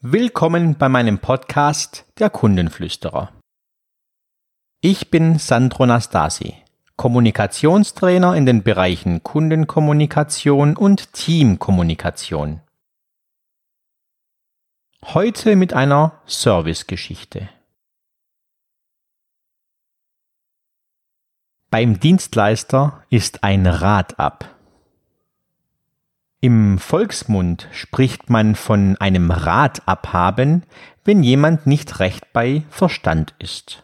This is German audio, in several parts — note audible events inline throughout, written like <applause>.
Willkommen bei meinem Podcast Der Kundenflüsterer. Ich bin Sandro Nastasi, Kommunikationstrainer in den Bereichen Kundenkommunikation und Teamkommunikation. Heute mit einer Servicegeschichte. Beim Dienstleister ist ein Rad ab. Im Volksmund spricht man von einem Rad abhaben, wenn jemand nicht recht bei Verstand ist.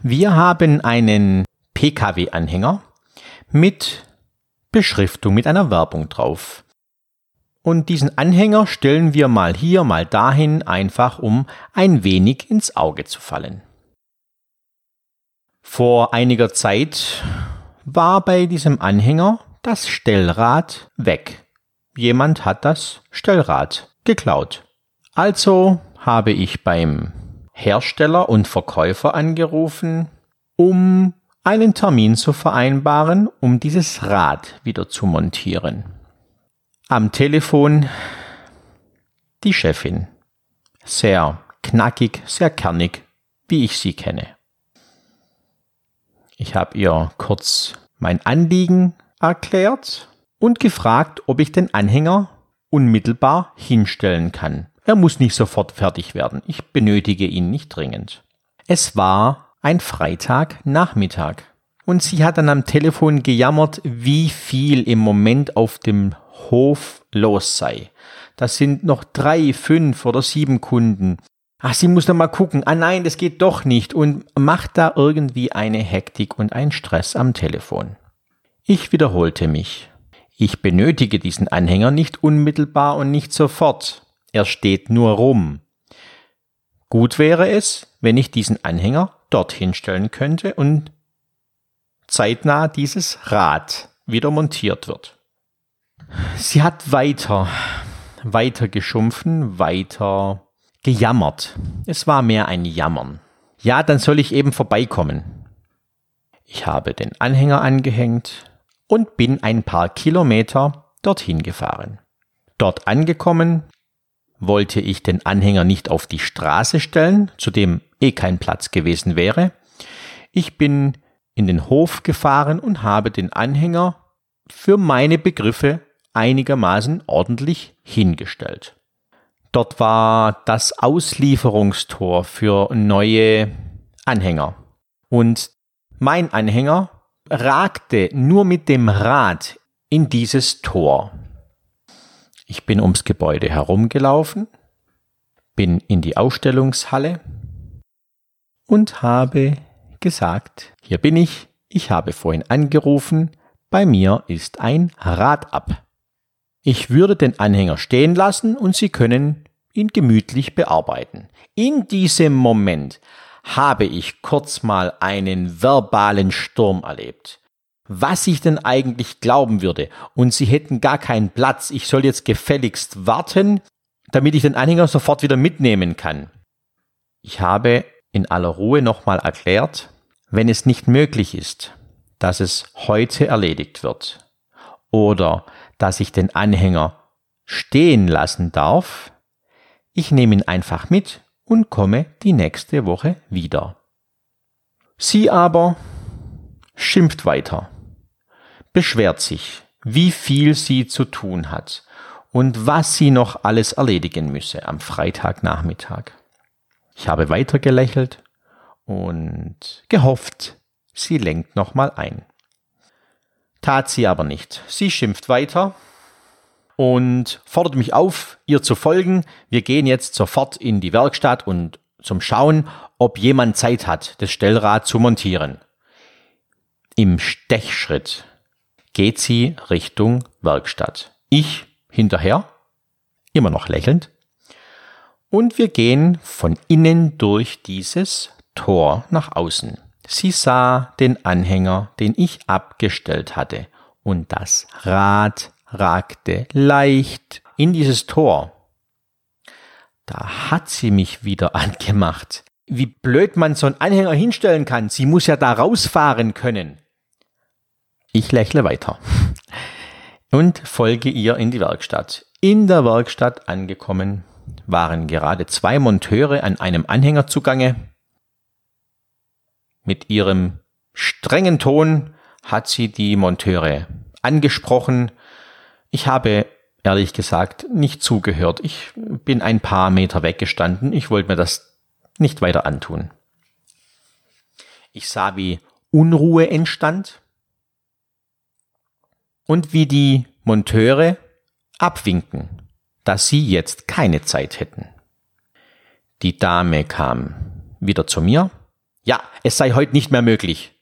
Wir haben einen Pkw-Anhänger mit Beschriftung, mit einer Werbung drauf. Und diesen Anhänger stellen wir mal hier, mal dahin, einfach um ein wenig ins Auge zu fallen. Vor einiger Zeit war bei diesem Anhänger das Stellrad weg. Jemand hat das Stellrad geklaut. Also habe ich beim Hersteller und Verkäufer angerufen, um einen Termin zu vereinbaren, um dieses Rad wieder zu montieren. Am Telefon die Chefin. Sehr knackig, sehr kernig, wie ich sie kenne. Ich habe ihr kurz mein Anliegen erklärt und gefragt, ob ich den Anhänger unmittelbar hinstellen kann. Er muss nicht sofort fertig werden. Ich benötige ihn nicht dringend. Es war ein Freitagnachmittag. Und sie hat dann am Telefon gejammert, wie viel im Moment auf dem Hof los sei. Das sind noch drei, fünf oder sieben Kunden. Ach, sie muss noch mal gucken. Ah nein, das geht doch nicht und macht da irgendwie eine Hektik und ein Stress am Telefon. Ich wiederholte mich. Ich benötige diesen Anhänger nicht unmittelbar und nicht sofort. Er steht nur rum. Gut wäre es, wenn ich diesen Anhänger dorthin stellen könnte und zeitnah dieses Rad wieder montiert wird. Sie hat weiter, weiter geschumpfen, weiter gejammert. Es war mehr ein Jammern. Ja, dann soll ich eben vorbeikommen. Ich habe den Anhänger angehängt und bin ein paar Kilometer dorthin gefahren. Dort angekommen, wollte ich den Anhänger nicht auf die Straße stellen, zu dem eh kein Platz gewesen wäre. Ich bin in den Hof gefahren und habe den Anhänger für meine Begriffe einigermaßen ordentlich hingestellt. Dort war das Auslieferungstor für neue Anhänger. Und mein Anhänger ragte nur mit dem Rad in dieses Tor. Ich bin ums Gebäude herumgelaufen, bin in die Ausstellungshalle und habe gesagt, hier bin ich, ich habe vorhin angerufen, bei mir ist ein Rad ab. Ich würde den Anhänger stehen lassen und Sie können ihn gemütlich bearbeiten. In diesem Moment habe ich kurz mal einen verbalen Sturm erlebt. Was ich denn eigentlich glauben würde, und Sie hätten gar keinen Platz, ich soll jetzt gefälligst warten, damit ich den Anhänger sofort wieder mitnehmen kann. Ich habe in aller Ruhe nochmal erklärt, wenn es nicht möglich ist, dass es heute erledigt wird oder dass ich den Anhänger stehen lassen darf, ich nehme ihn einfach mit und komme die nächste Woche wieder. Sie aber schimpft weiter, beschwert sich, wie viel sie zu tun hat und was sie noch alles erledigen müsse am Freitagnachmittag. Ich habe weiter gelächelt und gehofft, sie lenkt nochmal ein. Tat sie aber nicht. Sie schimpft weiter und fordert mich auf, ihr zu folgen. Wir gehen jetzt sofort in die Werkstatt und zum Schauen, ob jemand Zeit hat, das Stellrad zu montieren. Im Stechschritt geht sie Richtung Werkstatt. Ich hinterher, immer noch lächelnd. Und wir gehen von innen durch dieses Tor nach außen. Sie sah den Anhänger, den ich abgestellt hatte, und das Rad ragte leicht in dieses Tor. Da hat sie mich wieder <laughs> angemacht. Wie blöd man so einen Anhänger hinstellen kann. Sie muss ja da rausfahren können. Ich lächle weiter. <laughs> und folge ihr in die Werkstatt. In der Werkstatt angekommen waren gerade zwei Monteure an einem Anhänger zugange. Mit ihrem strengen Ton hat sie die Monteure angesprochen. Ich habe ehrlich gesagt nicht zugehört. Ich bin ein paar Meter weggestanden. Ich wollte mir das nicht weiter antun. Ich sah, wie Unruhe entstand und wie die Monteure abwinken, dass sie jetzt keine Zeit hätten. Die Dame kam wieder zu mir. Ja, es sei heute nicht mehr möglich.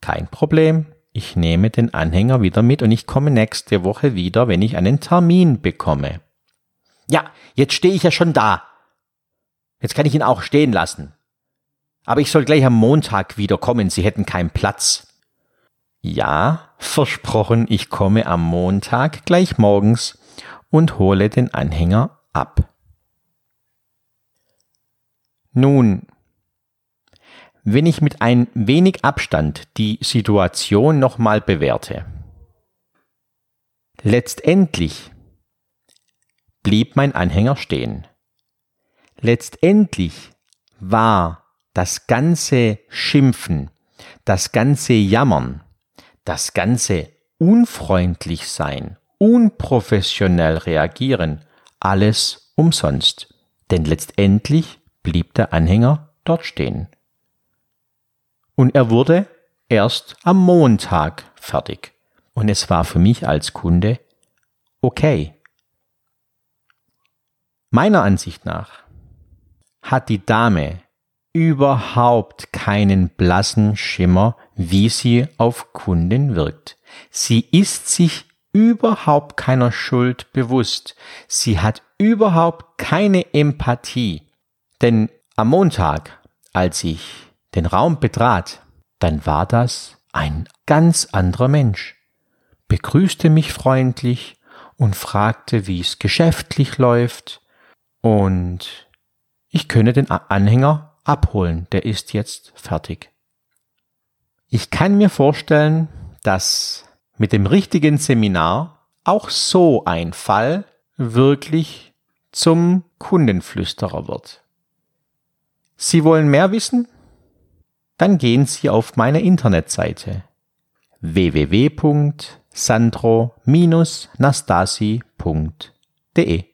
Kein Problem. Ich nehme den Anhänger wieder mit und ich komme nächste Woche wieder, wenn ich einen Termin bekomme. Ja, jetzt stehe ich ja schon da. Jetzt kann ich ihn auch stehen lassen. Aber ich soll gleich am Montag wieder kommen, Sie hätten keinen Platz. Ja, versprochen, ich komme am Montag gleich morgens und hole den Anhänger ab. Nun, wenn ich mit ein wenig Abstand die Situation nochmal bewerte. Letztendlich blieb mein Anhänger stehen. Letztendlich war das ganze Schimpfen, das ganze Jammern, das ganze unfreundlich sein, unprofessionell reagieren, alles umsonst. Denn letztendlich blieb der Anhänger dort stehen. Und er wurde erst am Montag fertig. Und es war für mich als Kunde okay. Meiner Ansicht nach hat die Dame überhaupt keinen blassen Schimmer, wie sie auf Kunden wirkt. Sie ist sich überhaupt keiner Schuld bewusst. Sie hat überhaupt keine Empathie. Denn am Montag, als ich den Raum betrat, dann war das ein ganz anderer Mensch, begrüßte mich freundlich und fragte, wie es geschäftlich läuft, und ich könne den Anhänger abholen, der ist jetzt fertig. Ich kann mir vorstellen, dass mit dem richtigen Seminar auch so ein Fall wirklich zum Kundenflüsterer wird. Sie wollen mehr wissen? Dann gehen Sie auf meine Internetseite www.sandro-nastasi.de